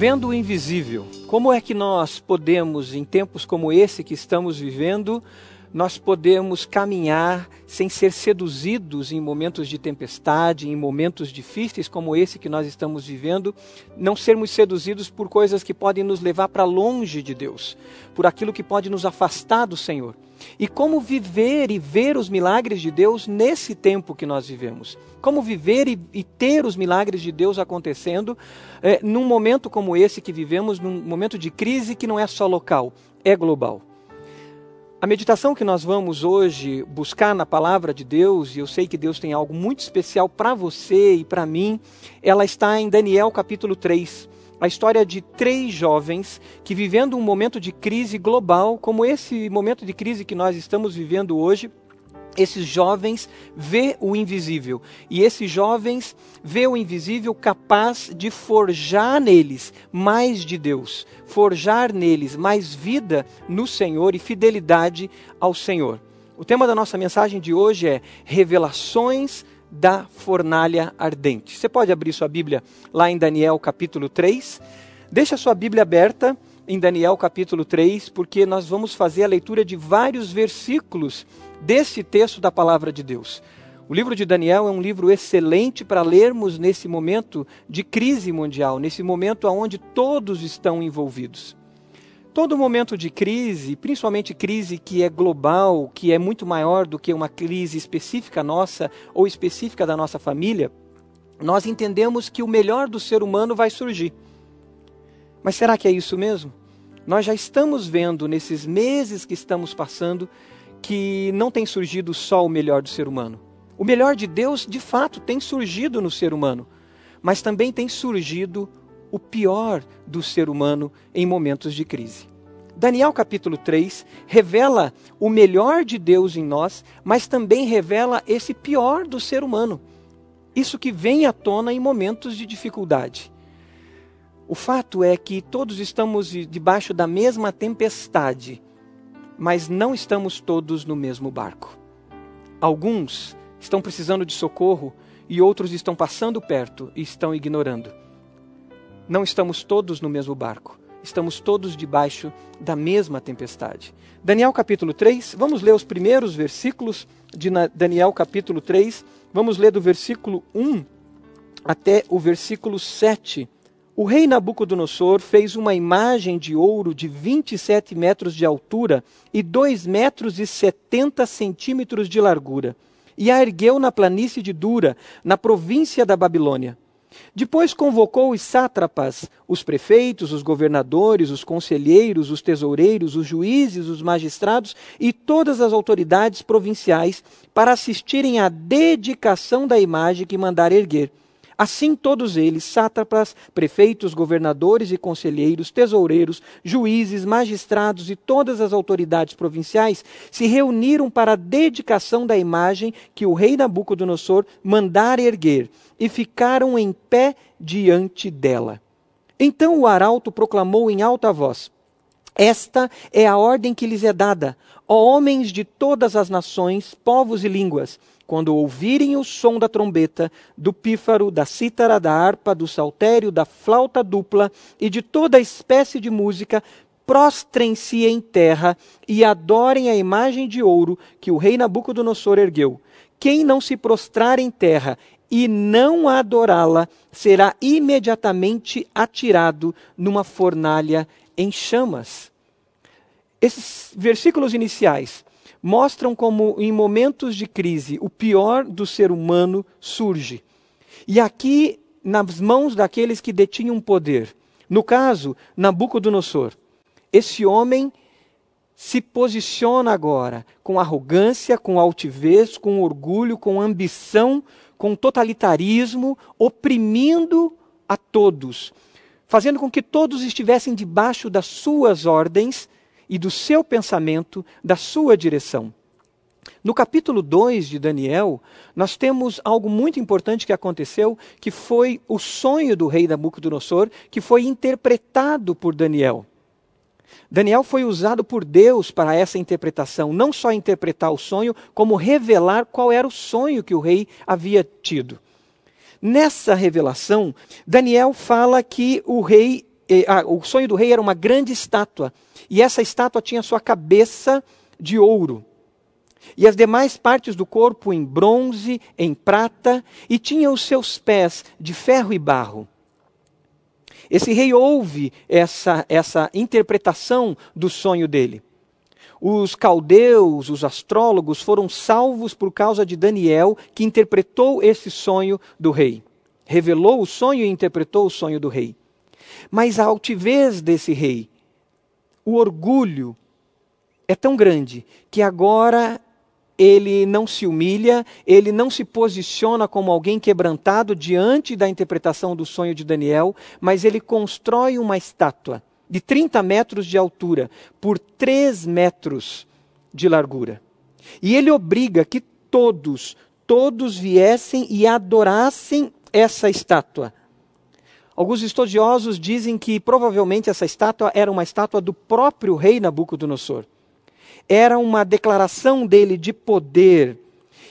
Vendo o invisível, como é que nós podemos, em tempos como esse que estamos vivendo, nós podemos caminhar sem ser seduzidos em momentos de tempestade, em momentos difíceis como esse que nós estamos vivendo, não sermos seduzidos por coisas que podem nos levar para longe de Deus, por aquilo que pode nos afastar do Senhor. E como viver e ver os milagres de Deus nesse tempo que nós vivemos. Como viver e, e ter os milagres de Deus acontecendo é, num momento como esse que vivemos, num momento de crise que não é só local, é global. A meditação que nós vamos hoje buscar na palavra de Deus, e eu sei que Deus tem algo muito especial para você e para mim, ela está em Daniel capítulo 3. A história de três jovens que, vivendo um momento de crise global, como esse momento de crise que nós estamos vivendo hoje, esses jovens vê o invisível e esses jovens vê o invisível capaz de forjar neles mais de Deus, forjar neles mais vida no Senhor e fidelidade ao Senhor. O tema da nossa mensagem de hoje é revelações da fornalha ardente. Você pode abrir sua Bíblia lá em Daniel capítulo 3. Deixa sua Bíblia aberta em Daniel capítulo 3, porque nós vamos fazer a leitura de vários versículos desse texto da palavra de Deus. O livro de Daniel é um livro excelente para lermos nesse momento de crise mundial, nesse momento onde todos estão envolvidos. Todo momento de crise, principalmente crise que é global, que é muito maior do que uma crise específica nossa ou específica da nossa família, nós entendemos que o melhor do ser humano vai surgir. Mas será que é isso mesmo? Nós já estamos vendo nesses meses que estamos passando que não tem surgido só o melhor do ser humano. O melhor de Deus, de fato, tem surgido no ser humano, mas também tem surgido o pior do ser humano em momentos de crise. Daniel capítulo 3 revela o melhor de Deus em nós, mas também revela esse pior do ser humano. Isso que vem à tona em momentos de dificuldade. O fato é que todos estamos debaixo da mesma tempestade, mas não estamos todos no mesmo barco. Alguns estão precisando de socorro e outros estão passando perto e estão ignorando. Não estamos todos no mesmo barco, estamos todos debaixo da mesma tempestade. Daniel capítulo 3, vamos ler os primeiros versículos de Daniel capítulo 3, vamos ler do versículo 1 até o versículo 7. O rei Nabucodonosor fez uma imagem de ouro de 27 metros de altura e 2 metros e 70 centímetros de largura, e a ergueu na planície de Dura, na província da Babilônia. Depois convocou os sátrapas, os prefeitos, os governadores, os conselheiros, os tesoureiros, os juízes, os magistrados e todas as autoridades provinciais para assistirem à dedicação da imagem que mandara erguer. Assim todos eles, sátrapas, prefeitos, governadores e conselheiros, tesoureiros, juízes, magistrados e todas as autoridades provinciais, se reuniram para a dedicação da imagem que o rei Nabucodonosor mandara erguer, e ficaram em pé diante dela. Então o arauto proclamou em alta voz: esta é a ordem que lhes é dada, ó homens de todas as nações, povos e línguas quando ouvirem o som da trombeta, do pífaro, da cítara, da harpa, do saltério, da flauta dupla e de toda espécie de música, prostrem-se em terra e adorem a imagem de ouro que o rei Nabucodonosor ergueu. Quem não se prostrar em terra e não adorá-la será imediatamente atirado numa fornalha em chamas. Esses versículos iniciais mostram como, em momentos de crise, o pior do ser humano surge. E aqui, nas mãos daqueles que detinham poder. No caso, Nabucodonosor. Esse homem se posiciona agora com arrogância, com altivez, com orgulho, com ambição, com totalitarismo, oprimindo a todos, fazendo com que todos estivessem debaixo das suas ordens e do seu pensamento, da sua direção. No capítulo 2 de Daniel, nós temos algo muito importante que aconteceu, que foi o sonho do rei Nabucodonosor, que foi interpretado por Daniel. Daniel foi usado por Deus para essa interpretação, não só interpretar o sonho, como revelar qual era o sonho que o rei havia tido. Nessa revelação, Daniel fala que o rei ah, o sonho do rei era uma grande estátua, e essa estátua tinha sua cabeça de ouro, e as demais partes do corpo em bronze, em prata, e tinha os seus pés de ferro e barro. Esse rei ouve essa, essa interpretação do sonho dele. Os caldeus, os astrólogos, foram salvos por causa de Daniel, que interpretou esse sonho do rei. Revelou o sonho e interpretou o sonho do rei. Mas a altivez desse rei, o orgulho, é tão grande que agora ele não se humilha, ele não se posiciona como alguém quebrantado diante da interpretação do sonho de Daniel, mas ele constrói uma estátua de 30 metros de altura por 3 metros de largura. E ele obriga que todos, todos viessem e adorassem essa estátua. Alguns estudiosos dizem que provavelmente essa estátua era uma estátua do próprio rei Nabucodonosor. Era uma declaração dele de poder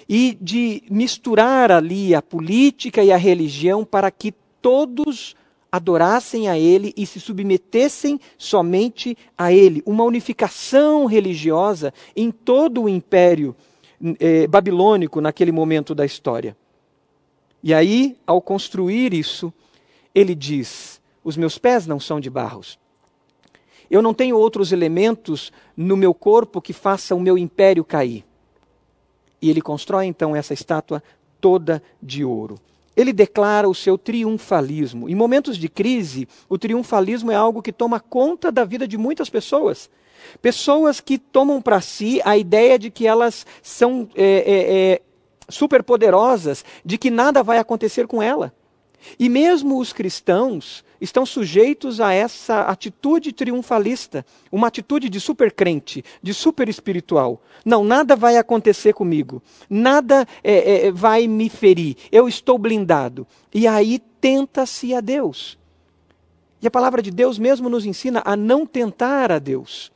e de misturar ali a política e a religião para que todos adorassem a ele e se submetessem somente a ele. Uma unificação religiosa em todo o império eh, babilônico naquele momento da história. E aí, ao construir isso, ele diz: Os meus pés não são de barros. Eu não tenho outros elementos no meu corpo que façam o meu império cair. E ele constrói então essa estátua toda de ouro ele declara o seu triunfalismo. Em momentos de crise, o triunfalismo é algo que toma conta da vida de muitas pessoas. Pessoas que tomam para si a ideia de que elas são é, é, é, superpoderosas, de que nada vai acontecer com ela. E mesmo os cristãos estão sujeitos a essa atitude triunfalista, uma atitude de supercrente, de super espiritual. Não, nada vai acontecer comigo, nada é, é, vai me ferir, eu estou blindado. E aí tenta-se a Deus. E a palavra de Deus mesmo nos ensina a não tentar a Deus.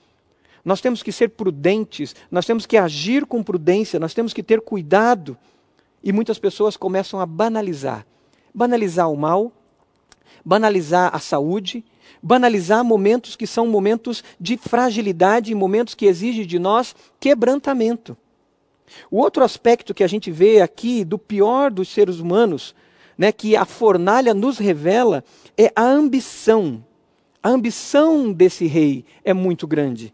Nós temos que ser prudentes, nós temos que agir com prudência, nós temos que ter cuidado. E muitas pessoas começam a banalizar banalizar o mal, banalizar a saúde, banalizar momentos que são momentos de fragilidade, momentos que exigem de nós quebrantamento. O outro aspecto que a gente vê aqui do pior dos seres humanos, né, que a fornalha nos revela, é a ambição. A ambição desse rei é muito grande.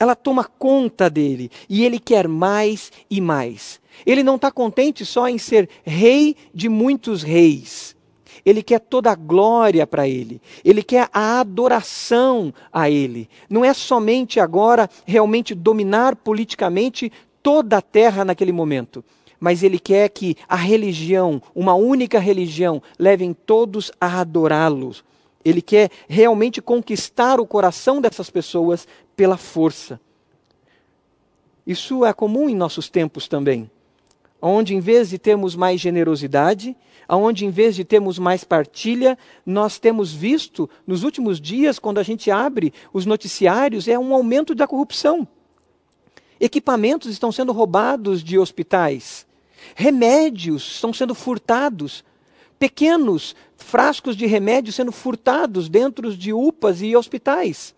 Ela toma conta dele e ele quer mais e mais. Ele não está contente só em ser rei de muitos reis. Ele quer toda a glória para ele. Ele quer a adoração a ele. Não é somente agora realmente dominar politicamente toda a terra naquele momento. Mas ele quer que a religião, uma única religião, levem todos a adorá-los. Ele quer realmente conquistar o coração dessas pessoas pela força. Isso é comum em nossos tempos também onde em vez de termos mais generosidade, onde em vez de termos mais partilha, nós temos visto nos últimos dias, quando a gente abre os noticiários, é um aumento da corrupção. Equipamentos estão sendo roubados de hospitais, remédios estão sendo furtados, pequenos frascos de remédios sendo furtados dentro de UPAs e hospitais.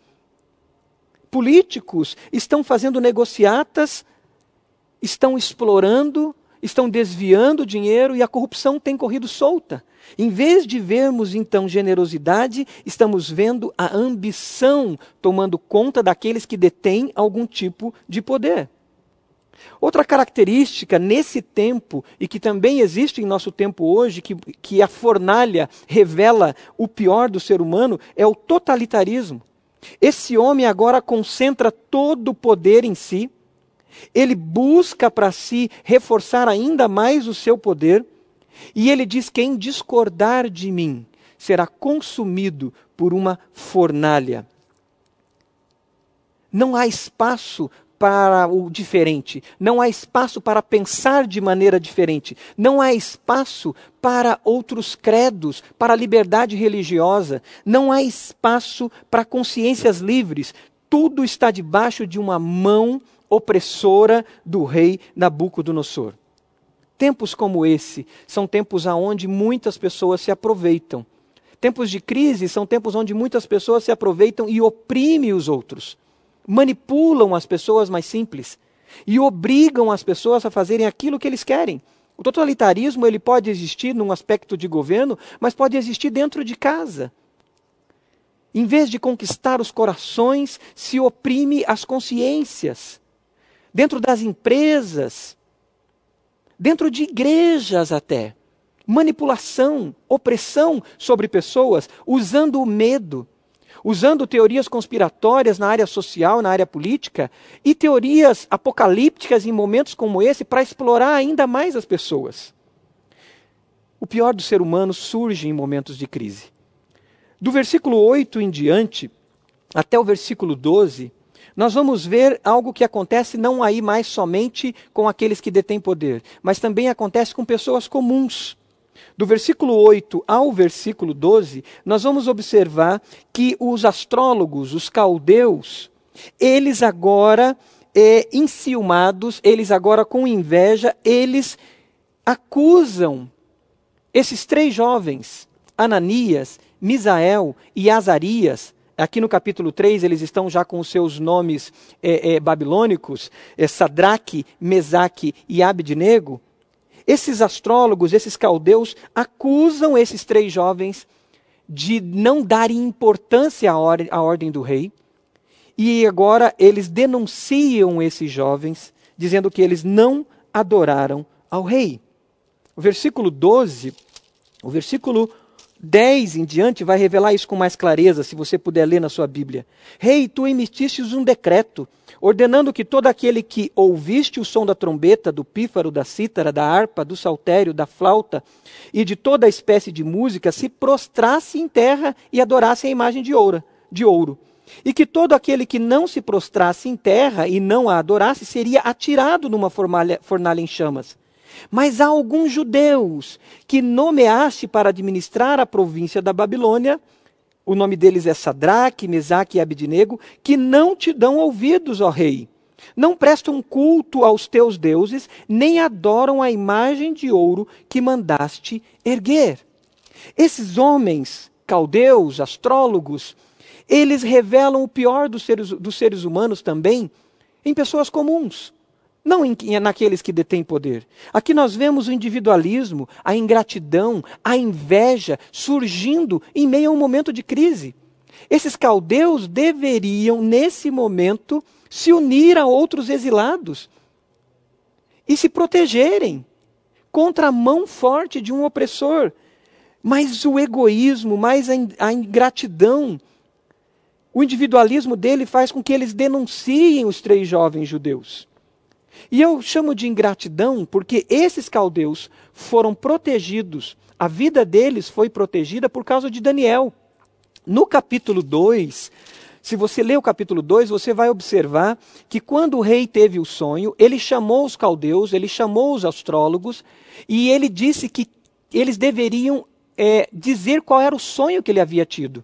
Políticos estão fazendo negociatas, estão explorando estão desviando dinheiro e a corrupção tem corrido solta. Em vez de vermos então generosidade, estamos vendo a ambição tomando conta daqueles que detêm algum tipo de poder. Outra característica nesse tempo, e que também existe em nosso tempo hoje, que, que a fornalha revela o pior do ser humano, é o totalitarismo. Esse homem agora concentra todo o poder em si, ele busca para si reforçar ainda mais o seu poder, e ele diz: quem discordar de mim será consumido por uma fornalha. Não há espaço para o diferente, não há espaço para pensar de maneira diferente, não há espaço para outros credos, para a liberdade religiosa, não há espaço para consciências livres. Tudo está debaixo de uma mão opressora do rei Nabucodonosor. Tempos como esse são tempos aonde muitas pessoas se aproveitam. Tempos de crise são tempos onde muitas pessoas se aproveitam e oprimem os outros, manipulam as pessoas mais simples e obrigam as pessoas a fazerem aquilo que eles querem. O totalitarismo ele pode existir num aspecto de governo, mas pode existir dentro de casa. Em vez de conquistar os corações, se oprime as consciências. Dentro das empresas, dentro de igrejas até manipulação, opressão sobre pessoas, usando o medo, usando teorias conspiratórias na área social, na área política, e teorias apocalípticas em momentos como esse para explorar ainda mais as pessoas. O pior do ser humano surge em momentos de crise. Do versículo 8 em diante, até o versículo 12, nós vamos ver algo que acontece não aí mais somente com aqueles que detêm poder, mas também acontece com pessoas comuns do versículo 8 ao versículo 12, nós vamos observar que os astrólogos, os caldeus, eles agora, é, enciumados, eles agora com inveja, eles acusam esses três jovens, Ananias, Misael e Azarias, Aqui no capítulo 3, eles estão já com os seus nomes é, é, babilônicos, é, Sadraque, Mesaque e Abednego. Esses astrólogos, esses caldeus, acusam esses três jovens de não darem importância à, or à ordem do rei. E agora eles denunciam esses jovens, dizendo que eles não adoraram ao rei. O versículo 12, o versículo 10 em diante vai revelar isso com mais clareza, se você puder ler na sua Bíblia. Rei, tu emitistes um decreto, ordenando que todo aquele que ouviste o som da trombeta, do pífaro, da cítara, da harpa, do saltério, da flauta e de toda espécie de música, se prostrasse em terra e adorasse a imagem de ouro, de ouro. E que todo aquele que não se prostrasse em terra e não a adorasse seria atirado numa fornalha, fornalha em chamas. Mas há alguns judeus que nomeaste para administrar a província da Babilônia, o nome deles é Sadraque, Mesaque e Abidnego, que não te dão ouvidos, ó rei. Não prestam culto aos teus deuses, nem adoram a imagem de ouro que mandaste erguer. Esses homens, caldeus, astrólogos, eles revelam o pior dos seres, dos seres humanos também em pessoas comuns não em, naqueles que detêm poder. Aqui nós vemos o individualismo, a ingratidão, a inveja surgindo em meio a um momento de crise. Esses caldeus deveriam, nesse momento, se unir a outros exilados e se protegerem contra a mão forte de um opressor. Mas o egoísmo, mais a ingratidão, o individualismo dele faz com que eles denunciem os três jovens judeus. E eu chamo de ingratidão porque esses caldeus foram protegidos, a vida deles foi protegida por causa de Daniel. No capítulo 2, se você ler o capítulo 2, você vai observar que quando o rei teve o sonho, ele chamou os caldeus, ele chamou os astrólogos, e ele disse que eles deveriam é, dizer qual era o sonho que ele havia tido.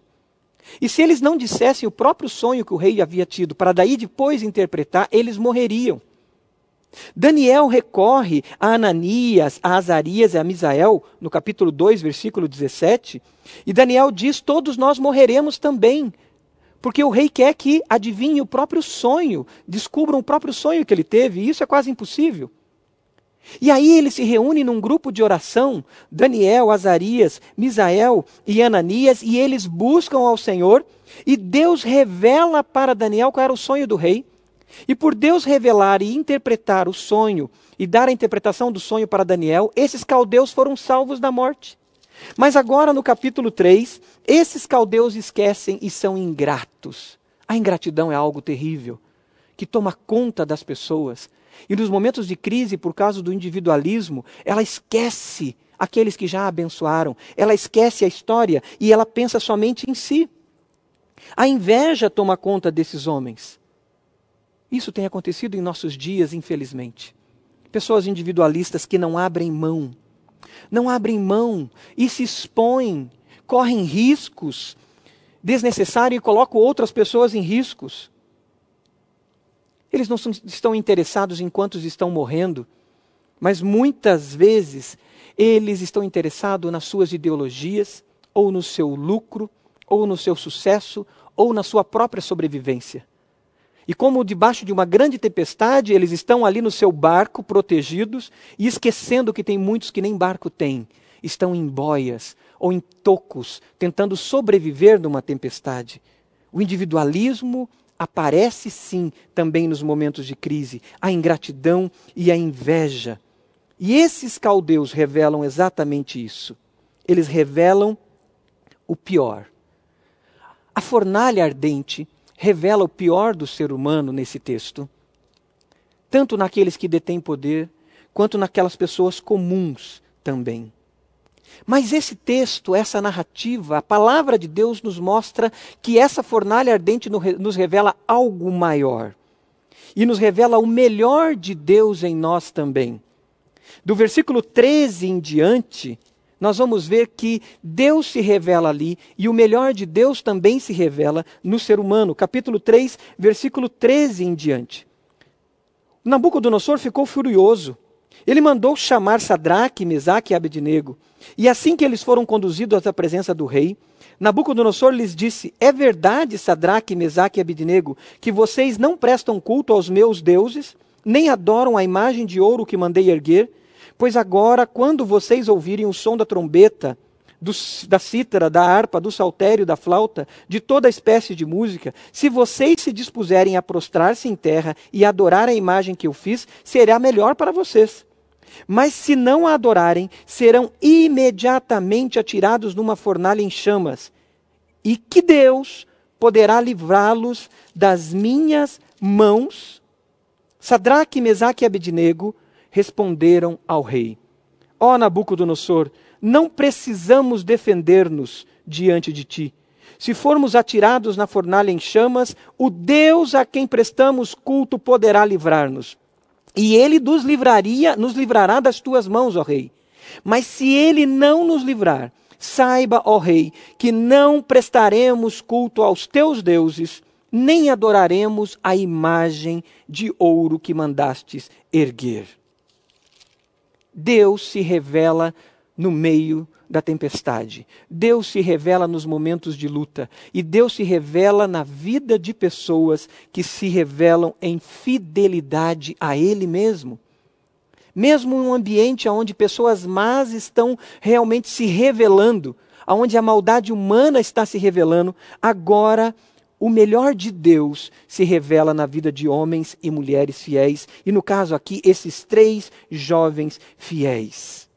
E se eles não dissessem o próprio sonho que o rei havia tido, para daí depois interpretar, eles morreriam. Daniel recorre a Ananias, a Azarias e a Misael, no capítulo 2, versículo 17, e Daniel diz: Todos nós morreremos também, porque o rei quer que adivinhe o próprio sonho, descubram o próprio sonho que ele teve, e isso é quase impossível. E aí ele se reúne num grupo de oração, Daniel, Azarias, Misael e Ananias, e eles buscam ao Senhor, e Deus revela para Daniel qual era o sonho do rei. E por Deus revelar e interpretar o sonho e dar a interpretação do sonho para Daniel, esses caldeus foram salvos da morte. Mas agora, no capítulo 3, esses caldeus esquecem e são ingratos. A ingratidão é algo terrível, que toma conta das pessoas. E nos momentos de crise, por causa do individualismo, ela esquece aqueles que já a abençoaram, ela esquece a história e ela pensa somente em si. A inveja toma conta desses homens. Isso tem acontecido em nossos dias, infelizmente. Pessoas individualistas que não abrem mão, não abrem mão e se expõem, correm riscos desnecessários e colocam outras pessoas em riscos. Eles não estão interessados em quantos estão morrendo, mas muitas vezes eles estão interessados nas suas ideologias ou no seu lucro, ou no seu sucesso, ou na sua própria sobrevivência. E como debaixo de uma grande tempestade, eles estão ali no seu barco, protegidos, e esquecendo que tem muitos que nem barco têm, estão em boias ou em tocos, tentando sobreviver numa tempestade. O individualismo aparece sim também nos momentos de crise, a ingratidão e a inveja. E esses caldeus revelam exatamente isso. Eles revelam o pior. A fornalha ardente revela o pior do ser humano nesse texto, tanto naqueles que detêm poder, quanto naquelas pessoas comuns também. Mas esse texto, essa narrativa, a palavra de Deus nos mostra que essa fornalha ardente nos revela algo maior. E nos revela o melhor de Deus em nós também. Do versículo 13 em diante, nós vamos ver que Deus se revela ali e o melhor de Deus também se revela no ser humano. Capítulo 3, versículo 13 em diante. Nabucodonosor ficou furioso. Ele mandou chamar Sadraque, Mesaque e Abednego. E assim que eles foram conduzidos à presença do rei, Nabucodonosor lhes disse: É verdade, Sadraque, Mesaque e Abednego, que vocês não prestam culto aos meus deuses, nem adoram a imagem de ouro que mandei erguer? Pois agora, quando vocês ouvirem o som da trombeta, do, da cítara, da harpa, do saltério, da flauta, de toda espécie de música, se vocês se dispuserem a prostrar-se em terra e adorar a imagem que eu fiz, será melhor para vocês. Mas se não a adorarem, serão imediatamente atirados numa fornalha em chamas. E que Deus poderá livrá-los das minhas mãos? Sadraque, Mesaque e Abednego responderam ao rei: Ó oh, Nabucodonosor, não precisamos defender-nos diante de ti. Se formos atirados na fornalha em chamas, o Deus a quem prestamos culto poderá livrar-nos. E ele nos livraria, nos livrará das tuas mãos, ó rei. Mas se ele não nos livrar, saiba, ó rei, que não prestaremos culto aos teus deuses, nem adoraremos a imagem de ouro que mandastes erguer. Deus se revela no meio da tempestade. Deus se revela nos momentos de luta. E Deus se revela na vida de pessoas que se revelam em fidelidade a Ele mesmo. Mesmo em um ambiente onde pessoas más estão realmente se revelando, onde a maldade humana está se revelando, agora o melhor de Deus se revela na vida de homens e mulheres fiéis, e no caso aqui, esses três jovens fiéis.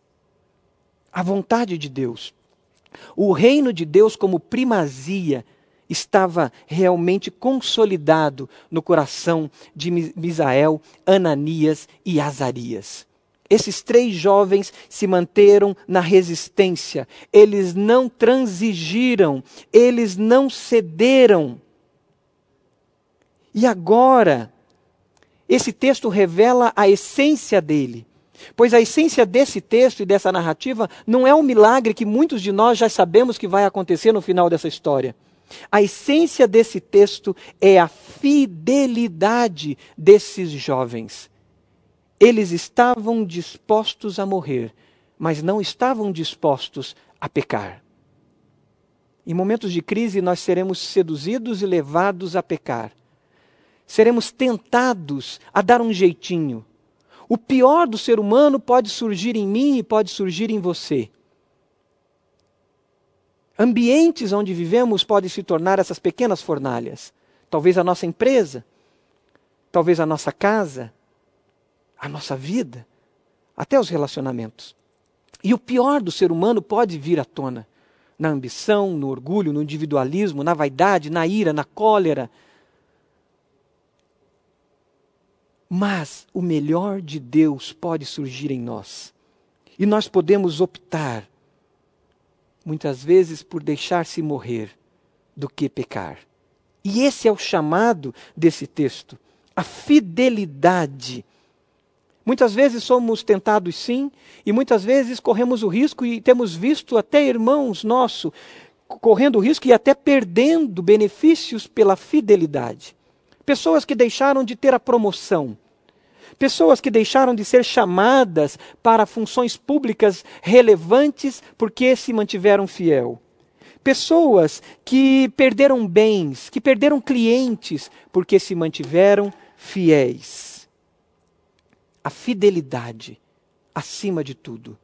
A vontade de Deus, o reino de Deus como primazia, estava realmente consolidado no coração de Misael, Ananias e Azarias. Esses três jovens se manteram na resistência, eles não transigiram, eles não cederam e agora, esse texto revela a essência dele. Pois a essência desse texto e dessa narrativa não é um milagre que muitos de nós já sabemos que vai acontecer no final dessa história. A essência desse texto é a fidelidade desses jovens. Eles estavam dispostos a morrer, mas não estavam dispostos a pecar. Em momentos de crise, nós seremos seduzidos e levados a pecar seremos tentados a dar um jeitinho. O pior do ser humano pode surgir em mim e pode surgir em você. Ambientes onde vivemos podem se tornar essas pequenas fornalhas. Talvez a nossa empresa, talvez a nossa casa, a nossa vida, até os relacionamentos. E o pior do ser humano pode vir à tona na ambição, no orgulho, no individualismo, na vaidade, na ira, na cólera, Mas o melhor de Deus pode surgir em nós. E nós podemos optar, muitas vezes, por deixar-se morrer do que pecar. E esse é o chamado desse texto, a fidelidade. Muitas vezes somos tentados sim, e muitas vezes corremos o risco e temos visto até irmãos nossos correndo o risco e até perdendo benefícios pela fidelidade. Pessoas que deixaram de ter a promoção. Pessoas que deixaram de ser chamadas para funções públicas relevantes porque se mantiveram fiel. Pessoas que perderam bens, que perderam clientes, porque se mantiveram fiéis. A fidelidade, acima de tudo,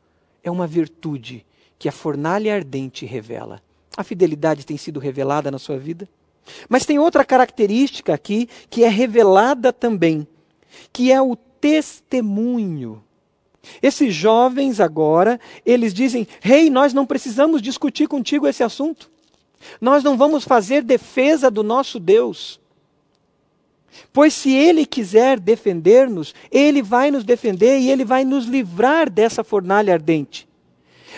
é uma virtude que a fornalha ardente revela. A fidelidade tem sido revelada na sua vida? Mas tem outra característica aqui que é revelada também, que é o testemunho. Esses jovens agora, eles dizem: Rei, hey, nós não precisamos discutir contigo esse assunto. Nós não vamos fazer defesa do nosso Deus. Pois se Ele quiser defender-nos, Ele vai nos defender e Ele vai nos livrar dessa fornalha ardente.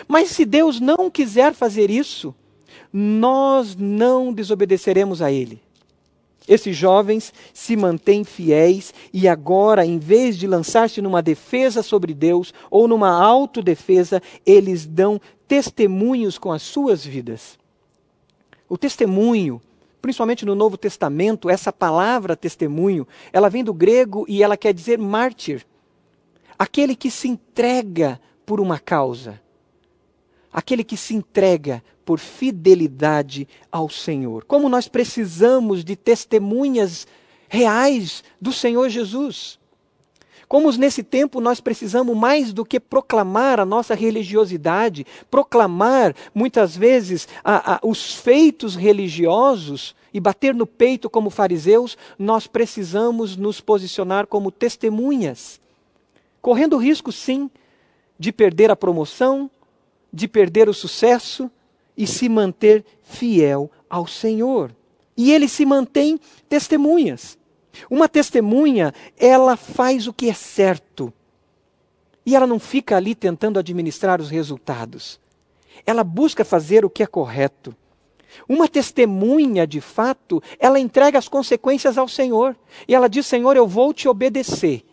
Mas se Deus não quiser fazer isso, nós não desobedeceremos a Ele. Esses jovens se mantêm fiéis e agora, em vez de lançar-se numa defesa sobre Deus ou numa autodefesa, eles dão testemunhos com as suas vidas. O testemunho, principalmente no Novo Testamento, essa palavra testemunho, ela vem do grego e ela quer dizer mártir. Aquele que se entrega por uma causa. Aquele que se entrega por fidelidade ao Senhor. Como nós precisamos de testemunhas reais do Senhor Jesus. Como nesse tempo nós precisamos mais do que proclamar a nossa religiosidade, proclamar muitas vezes a, a, os feitos religiosos e bater no peito como fariseus, nós precisamos nos posicionar como testemunhas, correndo risco, sim, de perder a promoção, de perder o sucesso, e se manter fiel ao Senhor. E ele se mantém testemunhas. Uma testemunha, ela faz o que é certo. E ela não fica ali tentando administrar os resultados. Ela busca fazer o que é correto. Uma testemunha, de fato, ela entrega as consequências ao Senhor. E ela diz: Senhor, eu vou te obedecer.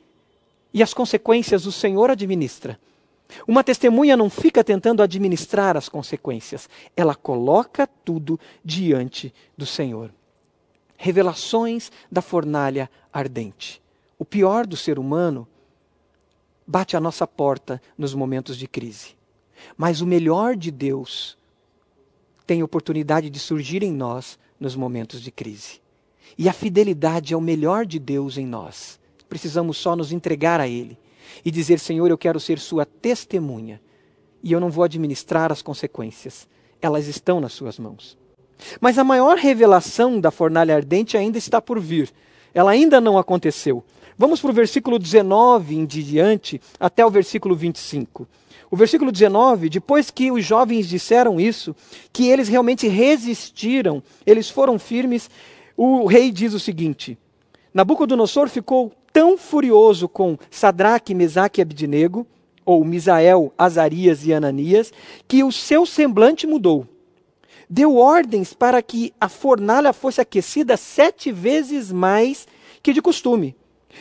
E as consequências o Senhor administra. Uma testemunha não fica tentando administrar as consequências, ela coloca tudo diante do Senhor. Revelações da fornalha ardente. O pior do ser humano bate à nossa porta nos momentos de crise. Mas o melhor de Deus tem oportunidade de surgir em nós nos momentos de crise. E a fidelidade é o melhor de Deus em nós. Precisamos só nos entregar a Ele e dizer: Senhor, eu quero ser Sua testemunha e eu não vou administrar as consequências, elas estão nas Suas mãos. Mas a maior revelação da fornalha ardente ainda está por vir, ela ainda não aconteceu. Vamos para o versículo 19 em diante, até o versículo 25. O versículo 19, depois que os jovens disseram isso, que eles realmente resistiram, eles foram firmes, o rei diz o seguinte: Nabucodonosor ficou tão furioso com Sadraque, Mesaque e Abidnego, ou Misael, Azarias e Ananias, que o seu semblante mudou. Deu ordens para que a fornalha fosse aquecida sete vezes mais que de costume.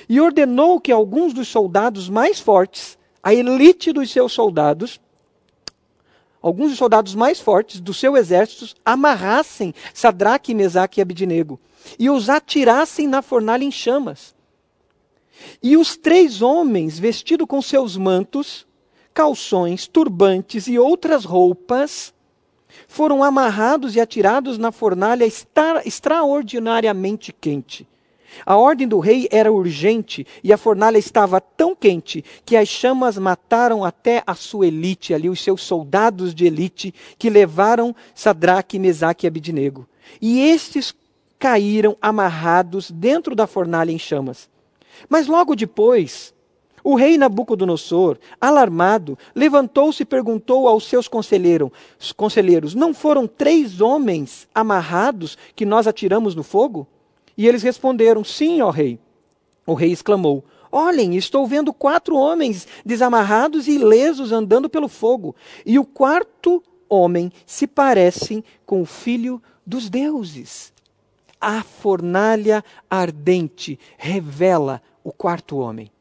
E ordenou que alguns dos soldados mais fortes, a elite dos seus soldados, alguns dos soldados mais fortes do seu exército, amarrassem Sadraque, Mesaque e Abidnego e os atirassem na fornalha em chamas. E os três homens, vestidos com seus mantos, calções, turbantes e outras roupas, foram amarrados e atirados na fornalha extra extraordinariamente quente. A ordem do rei era urgente e a fornalha estava tão quente que as chamas mataram até a sua elite, ali os seus soldados de elite, que levaram Sadraque, Mesaque e Abidnego. E estes caíram amarrados dentro da fornalha em chamas. Mas logo depois, o rei Nabucodonosor, alarmado, levantou-se e perguntou aos seus conselheiros: Não foram três homens amarrados que nós atiramos no fogo? E eles responderam: Sim, ó rei. O rei exclamou: Olhem, estou vendo quatro homens desamarrados e ilesos andando pelo fogo. E o quarto homem se parece com o filho dos deuses. A fornalha ardente revela o quarto homem.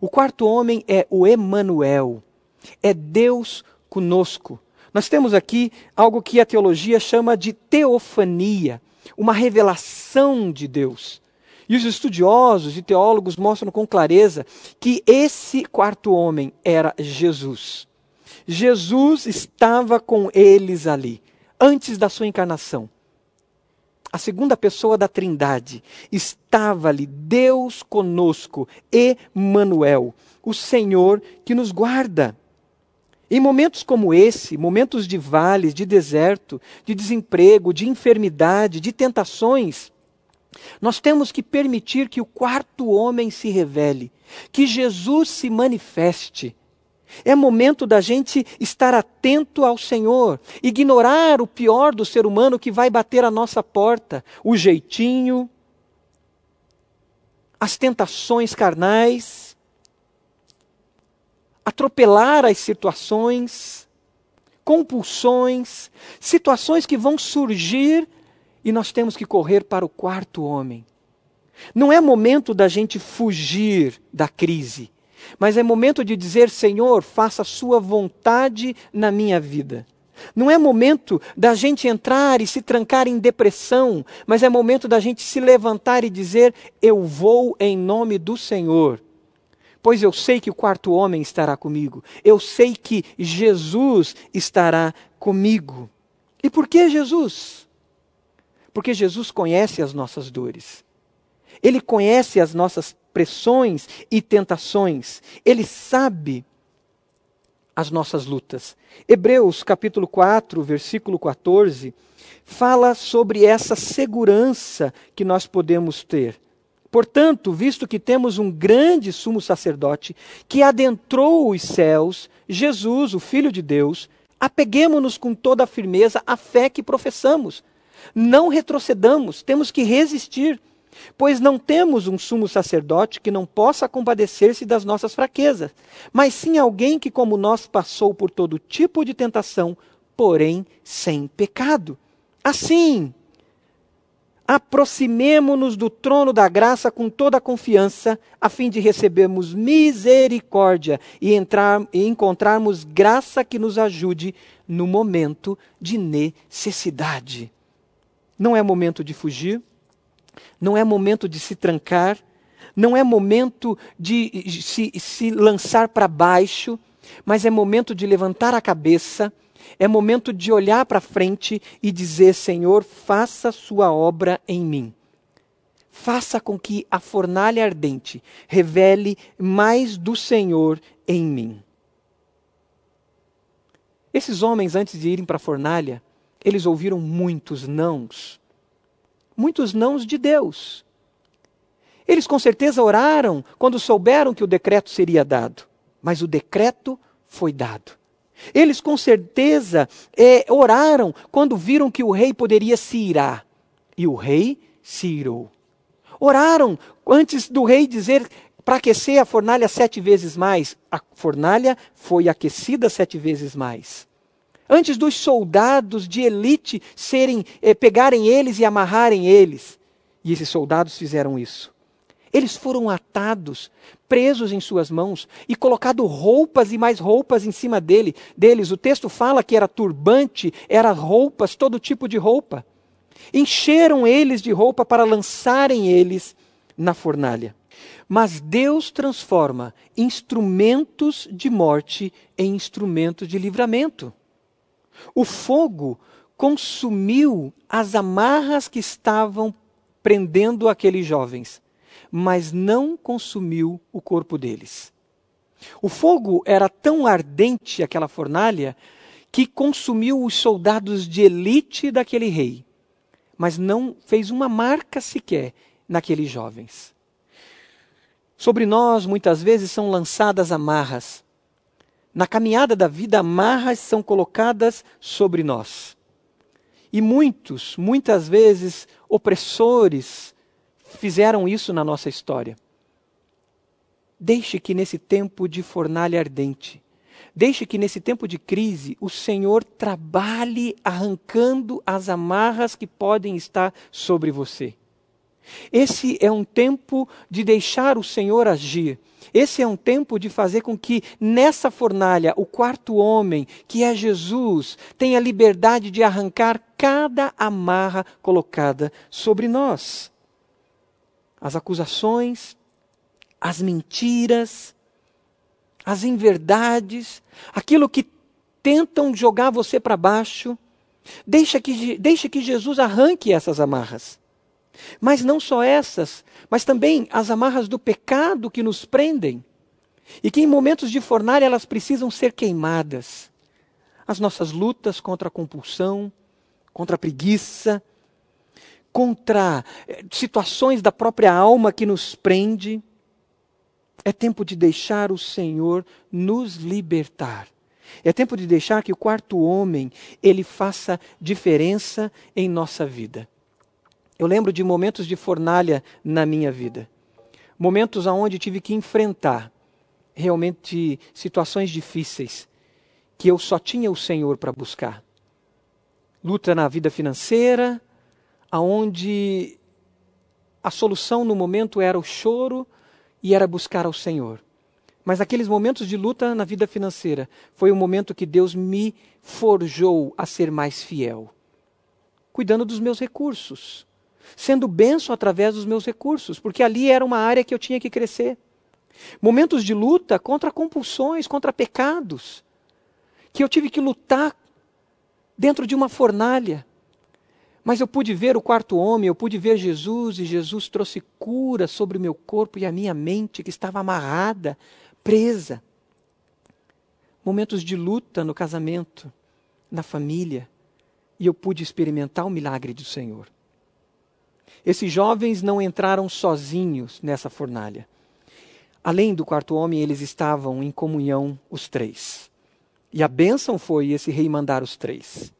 O quarto homem é o Emanuel, é Deus conosco. Nós temos aqui algo que a teologia chama de teofania, uma revelação de Deus. E os estudiosos e teólogos mostram com clareza que esse quarto homem era Jesus. Jesus estava com eles ali, antes da sua encarnação. A segunda pessoa da Trindade estava ali, Deus conosco, Emanuel, o Senhor que nos guarda. Em momentos como esse, momentos de vales, de deserto, de desemprego, de enfermidade, de tentações, nós temos que permitir que o quarto homem se revele, que Jesus se manifeste. É momento da gente estar atento ao Senhor, ignorar o pior do ser humano que vai bater a nossa porta, o jeitinho, as tentações carnais, atropelar as situações, compulsões, situações que vão surgir e nós temos que correr para o quarto homem. Não é momento da gente fugir da crise, mas é momento de dizer: Senhor, faça a Sua vontade na minha vida. Não é momento da gente entrar e se trancar em depressão, mas é momento da gente se levantar e dizer: Eu vou em nome do Senhor. Pois eu sei que o quarto homem estará comigo, eu sei que Jesus estará comigo. E por que Jesus? Porque Jesus conhece as nossas dores. Ele conhece as nossas pressões e tentações. Ele sabe as nossas lutas. Hebreus capítulo 4, versículo 14, fala sobre essa segurança que nós podemos ter. Portanto, visto que temos um grande sumo sacerdote que adentrou os céus, Jesus, o Filho de Deus, apeguemos-nos com toda a firmeza à fé que professamos. Não retrocedamos, temos que resistir, pois não temos um sumo sacerdote que não possa compadecer-se das nossas fraquezas, mas sim alguém que, como nós, passou por todo tipo de tentação, porém sem pecado. Assim, aproximemo-nos do trono da graça com toda a confiança, a fim de recebermos misericórdia e, entrar, e encontrarmos graça que nos ajude no momento de necessidade. Não é momento de fugir, não é momento de se trancar, não é momento de se, se lançar para baixo, mas é momento de levantar a cabeça, é momento de olhar para frente e dizer: Senhor, faça sua obra em mim. Faça com que a fornalha ardente revele mais do Senhor em mim. Esses homens, antes de irem para a fornalha, eles ouviram muitos nãos. Muitos nãos de Deus. Eles com certeza oraram quando souberam que o decreto seria dado, mas o decreto foi dado. Eles com certeza é, oraram quando viram que o rei poderia se irar, e o rei se irou. Oraram antes do rei dizer para aquecer a fornalha sete vezes mais. A fornalha foi aquecida sete vezes mais antes dos soldados de elite serem eh, pegarem eles e amarrarem eles. E esses soldados fizeram isso. Eles foram atados, presos em suas mãos e colocado roupas e mais roupas em cima dele, deles. O texto fala que era turbante, era roupas, todo tipo de roupa. Encheram eles de roupa para lançarem eles na fornalha. Mas Deus transforma instrumentos de morte em instrumentos de livramento. O fogo consumiu as amarras que estavam prendendo aqueles jovens, mas não consumiu o corpo deles. O fogo era tão ardente, aquela fornalha, que consumiu os soldados de elite daquele rei, mas não fez uma marca sequer naqueles jovens. Sobre nós, muitas vezes, são lançadas amarras na caminhada da vida, amarras são colocadas sobre nós. E muitos, muitas vezes, opressores fizeram isso na nossa história. Deixe que nesse tempo de fornalha ardente, deixe que nesse tempo de crise, o Senhor trabalhe arrancando as amarras que podem estar sobre você. Esse é um tempo de deixar o Senhor agir, esse é um tempo de fazer com que nessa fornalha o quarto homem, que é Jesus, tenha liberdade de arrancar cada amarra colocada sobre nós. As acusações, as mentiras, as inverdades, aquilo que tentam jogar você para baixo, Deixa que, deixa que Jesus arranque essas amarras. Mas não só essas, mas também as amarras do pecado que nos prendem. E que em momentos de fornalha elas precisam ser queimadas. As nossas lutas contra a compulsão, contra a preguiça, contra eh, situações da própria alma que nos prende. É tempo de deixar o Senhor nos libertar. É tempo de deixar que o quarto homem ele faça diferença em nossa vida. Eu lembro de momentos de fornalha na minha vida. Momentos onde tive que enfrentar realmente situações difíceis que eu só tinha o Senhor para buscar. Luta na vida financeira, aonde a solução no momento era o choro e era buscar ao Senhor. Mas aqueles momentos de luta na vida financeira foi o momento que Deus me forjou a ser mais fiel, cuidando dos meus recursos, sendo benção através dos meus recursos, porque ali era uma área que eu tinha que crescer. Momentos de luta contra compulsões, contra pecados, que eu tive que lutar dentro de uma fornalha. Mas eu pude ver o quarto homem, eu pude ver Jesus, e Jesus trouxe cura sobre o meu corpo e a minha mente, que estava amarrada presa. Momentos de luta no casamento, na família, e eu pude experimentar o milagre do Senhor. Esses jovens não entraram sozinhos nessa fornalha. Além do quarto homem, eles estavam em comunhão, os três. E a bênção foi esse rei mandar os três.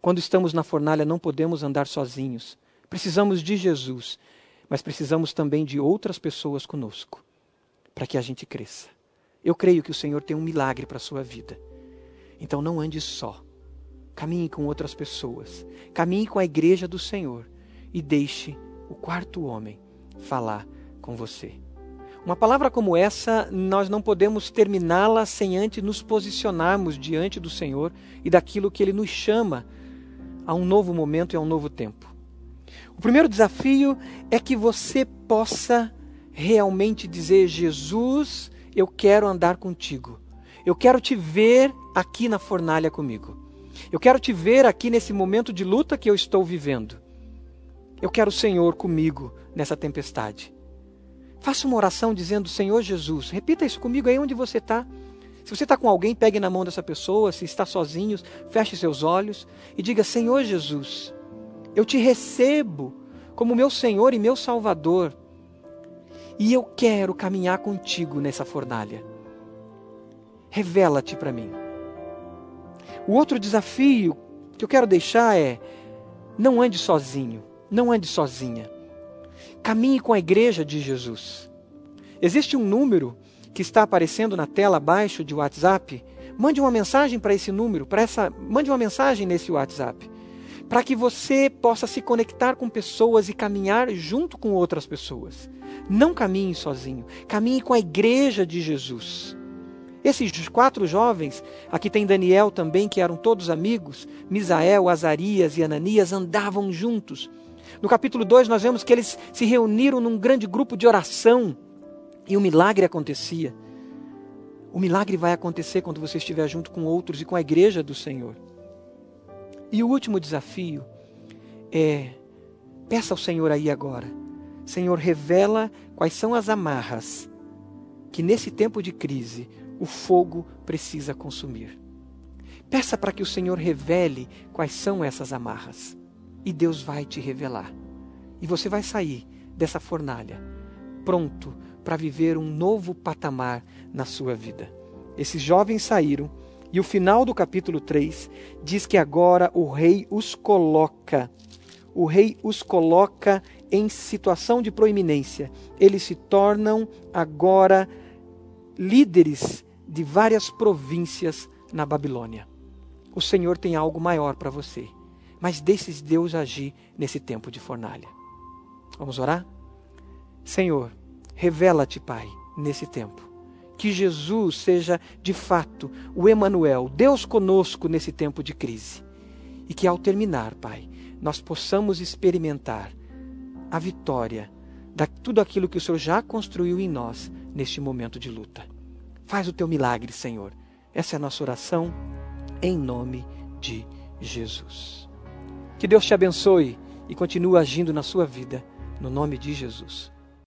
Quando estamos na fornalha, não podemos andar sozinhos. Precisamos de Jesus, mas precisamos também de outras pessoas conosco para que a gente cresça. Eu creio que o Senhor tem um milagre para a sua vida. Então não ande só. Caminhe com outras pessoas. Caminhe com a igreja do Senhor e deixe o quarto homem falar com você. Uma palavra como essa, nós não podemos terminá-la sem antes nos posicionarmos diante do Senhor e daquilo que Ele nos chama a um novo momento e a um novo tempo. O primeiro desafio é que você possa realmente dizer: Jesus, eu quero andar contigo. Eu quero te ver aqui na fornalha comigo. Eu quero te ver aqui nesse momento de luta que eu estou vivendo. Eu quero o Senhor comigo nessa tempestade. Faça uma oração dizendo: Senhor Jesus, repita isso comigo aí onde você está. Se você está com alguém, pegue na mão dessa pessoa. Se está sozinho, feche seus olhos e diga: Senhor Jesus, eu te recebo como meu Senhor e meu Salvador. E eu quero caminhar contigo nessa fornalha. Revela-te para mim. O outro desafio que eu quero deixar é: não ande sozinho, não ande sozinha. Caminhe com a igreja de Jesus. Existe um número que está aparecendo na tela abaixo de WhatsApp. Mande uma mensagem para esse número, para essa, mande uma mensagem nesse WhatsApp, para que você possa se conectar com pessoas e caminhar junto com outras pessoas. Não caminhe sozinho, caminhe com a igreja de Jesus. Esses quatro jovens, aqui tem Daniel também, que eram todos amigos, Misael, Azarias e Ananias andavam juntos. No capítulo 2, nós vemos que eles se reuniram num grande grupo de oração e o milagre acontecia. O milagre vai acontecer quando você estiver junto com outros e com a igreja do Senhor. E o último desafio é: peça ao Senhor aí agora Senhor, revela quais são as amarras que nesse tempo de crise o fogo precisa consumir. Peça para que o Senhor revele quais são essas amarras. E Deus vai te revelar. E você vai sair dessa fornalha pronto para viver um novo patamar na sua vida. Esses jovens saíram e o final do capítulo 3 diz que agora o rei os coloca. O rei os coloca em situação de proeminência. Eles se tornam agora líderes de várias províncias na Babilônia. O Senhor tem algo maior para você, mas deixe Deus agir nesse tempo de fornalha. Vamos orar? Senhor, revela-te, Pai, nesse tempo. Que Jesus seja de fato o Emanuel, Deus conosco nesse tempo de crise. E que ao terminar, Pai, nós possamos experimentar a vitória de tudo aquilo que o Senhor já construiu em nós neste momento de luta. Faz o teu milagre, Senhor. Essa é a nossa oração em nome de Jesus. Que Deus te abençoe e continue agindo na sua vida, no nome de Jesus.